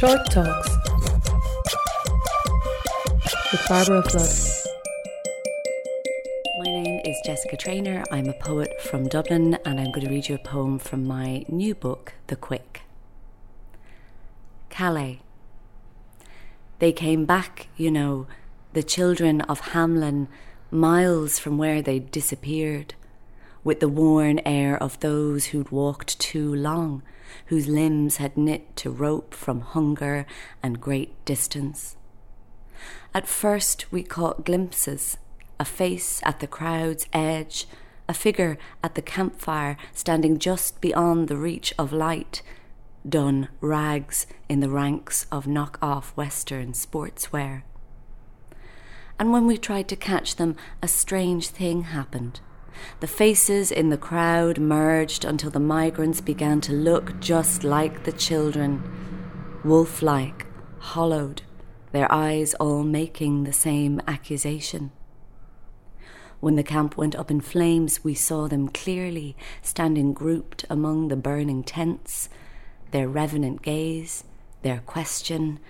Short Talks with Barbara Flood. My name is Jessica Traynor. I'm a poet from Dublin, and I'm going to read you a poem from my new book, The Quick. Calais. They came back, you know, the children of Hamelin, miles from where they'd disappeared, with the worn air of those who'd walked too long, whose limbs had knit to rope from hunger and great distance. At first, we caught glimpses a face at the crowd's edge, a figure at the campfire standing just beyond the reach of light, done rags in the ranks of knock off Western sportswear. And when we tried to catch them, a strange thing happened. The faces in the crowd merged until the migrants began to look just like the children, wolf like, hollowed, their eyes all making the same accusation. When the camp went up in flames, we saw them clearly, standing grouped among the burning tents, their revenant gaze, their question,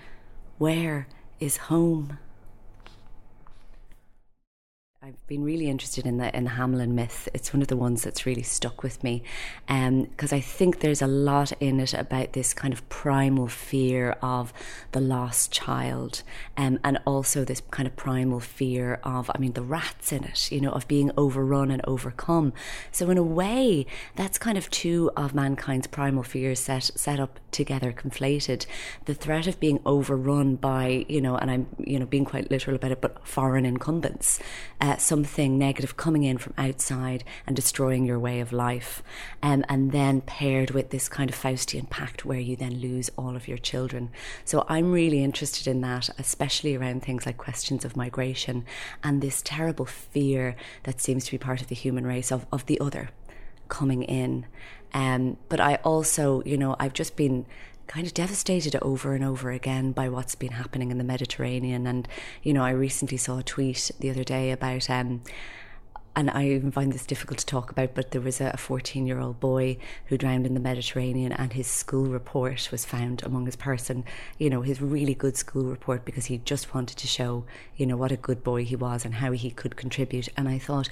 Where is home? I've been really interested in the in the Hamelin myth. It's one of the ones that's really stuck with me, because um, I think there's a lot in it about this kind of primal fear of the lost child, um, and also this kind of primal fear of, I mean, the rats in it, you know, of being overrun and overcome. So in a way, that's kind of two of mankind's primal fears set set up together, conflated. The threat of being overrun by, you know, and I'm, you know, being quite literal about it, but foreign incumbents. Uh, something negative coming in from outside and destroying your way of life. Um, and then paired with this kind of Faustian pact where you then lose all of your children. So I'm really interested in that, especially around things like questions of migration and this terrible fear that seems to be part of the human race of, of the other coming in. Um, but I also, you know, I've just been kind of devastated over and over again by what's been happening in the Mediterranean. And, you know, I recently saw a tweet the other day about, um, and I even find this difficult to talk about, but there was a 14 year old boy who drowned in the Mediterranean, and his school report was found among his person, you know, his really good school report because he just wanted to show, you know, what a good boy he was and how he could contribute. And I thought,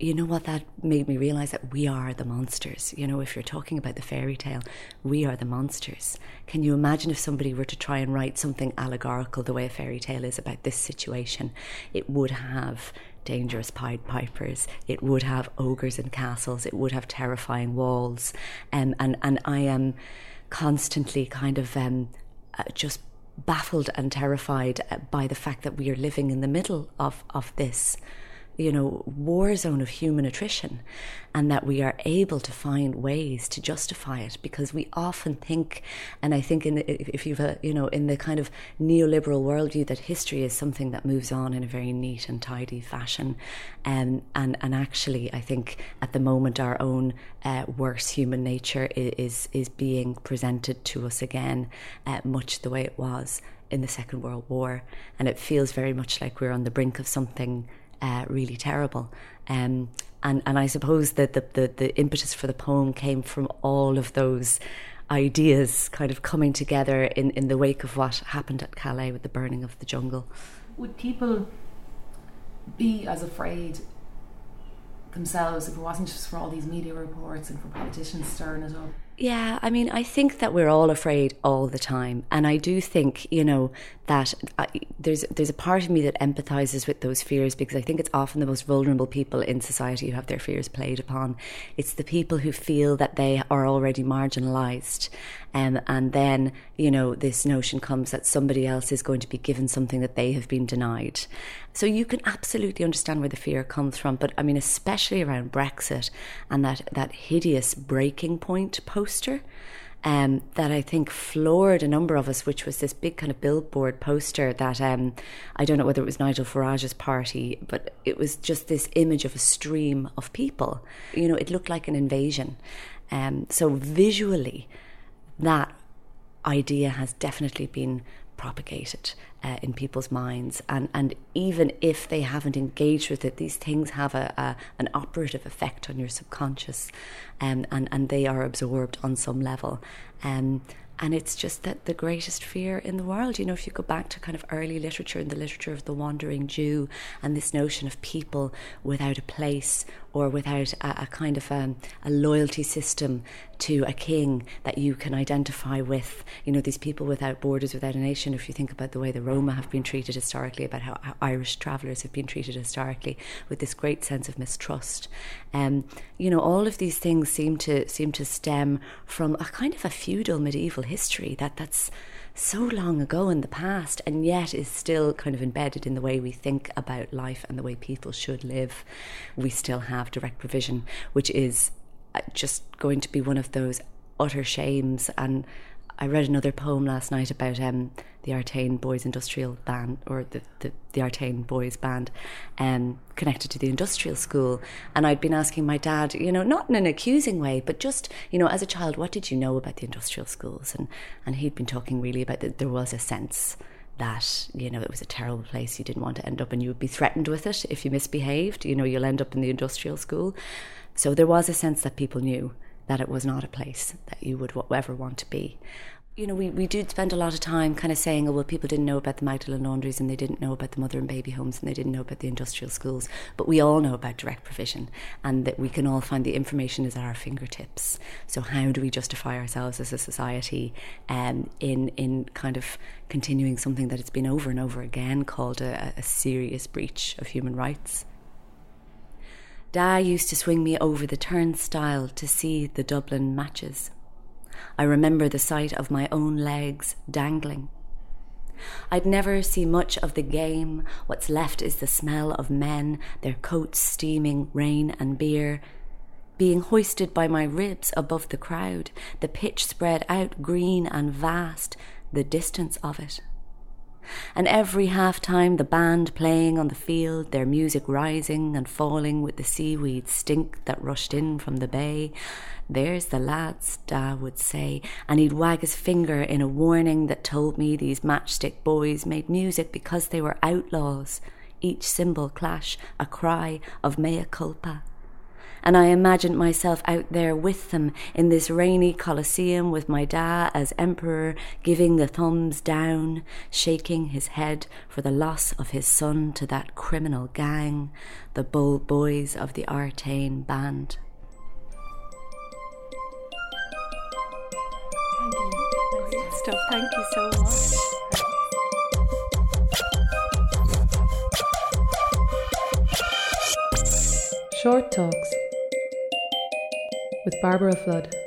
you know what? That made me realize that we are the monsters. You know if you're talking about the fairy tale we are the monsters. Can you imagine if somebody were to try and write something allegorical the way a fairy tale is about this situation? It would have dangerous pied pipers. It would have ogres and castles. It would have terrifying walls. Um, and and i am constantly kind of um, uh, just baffled and terrified uh, by the fact that we are living in the middle of of this you know, war zone of human attrition, and that we are able to find ways to justify it because we often think, and I think in the, if you've a, you know in the kind of neoliberal worldview that history is something that moves on in a very neat and tidy fashion, um, and and actually I think at the moment our own uh, worse human nature is is being presented to us again, uh, much the way it was in the Second World War, and it feels very much like we're on the brink of something uh, really terrible. Um, and, and I suppose that the, the, the impetus for the poem came from all of those ideas kind of coming together in, in the wake of what happened at Calais with the burning of the jungle. Would people be as afraid themselves if it wasn't just for all these media reports and for politicians stirring it up? Yeah, I mean, I think that we're all afraid all the time, and I do think, you know, that I, there's there's a part of me that empathizes with those fears because I think it's often the most vulnerable people in society who have their fears played upon. It's the people who feel that they are already marginalized, um, and then you know this notion comes that somebody else is going to be given something that they have been denied. So you can absolutely understand where the fear comes from, but I mean, especially around Brexit and that that hideous breaking point poster um, that I think floored a number of us, which was this big kind of billboard poster that um, I don't know whether it was Nigel Farage's party, but it was just this image of a stream of people. You know, it looked like an invasion. Um, so visually, that idea has definitely been propagated uh, in people's minds. And, and even if they haven't engaged with it, these things have a, a an operative effect on your subconscious um, and, and they are absorbed on some level. Um, and it's just that the greatest fear in the world. You know, if you go back to kind of early literature and the literature of the wandering Jew and this notion of people without a place or without a, a kind of um, a loyalty system to a king that you can identify with. You know, these people without borders, without a nation. If you think about the way the Roma have been treated historically, about how, how Irish travellers have been treated historically, with this great sense of mistrust. Um, you know, all of these things seem to seem to stem from a kind of a feudal medieval history that that's so long ago in the past and yet is still kind of embedded in the way we think about life and the way people should live. We still have direct provision, which is uh, just going to be one of those utter shames. And I read another poem last night about um, the Artane Boys Industrial Band, or the, the, the Artane Boys Band, um, connected to the industrial school. And I'd been asking my dad, you know, not in an accusing way, but just, you know, as a child, what did you know about the industrial schools? And, and he'd been talking really about that there was a sense that you know it was a terrible place you didn't want to end up and you would be threatened with it if you misbehaved you know you'll end up in the industrial school so there was a sense that people knew that it was not a place that you would ever want to be. You know, we, we did spend a lot of time kind of saying, oh, well, people didn't know about the Magdalen laundries and they didn't know about the mother and baby homes and they didn't know about the industrial schools. But we all know about direct provision and that we can all find the information is at our fingertips. So, how do we justify ourselves as a society um, in, in kind of continuing something that has been over and over again called a, a serious breach of human rights? Da used to swing me over the turnstile to see the Dublin matches. I remember the sight of my own legs dangling. I'd never see much of the game. What's left is the smell of men, their coats steaming rain and beer, being hoisted by my ribs above the crowd, the pitch spread out green and vast, the distance of it and every half time the band playing on the field, their music rising and falling with the seaweed stink that rushed in from the bay. There's the lads, Da would say, and he'd wag his finger in a warning that told me these matchstick boys made music because they were outlaws. Each cymbal clash a cry of mea culpa and I imagined myself out there with them in this rainy Colosseum with my dad as emperor, giving the thumbs down, shaking his head for the loss of his son to that criminal gang, the bold boys of the Artane band. Thank you so much. Short Talks with Barbara Flood.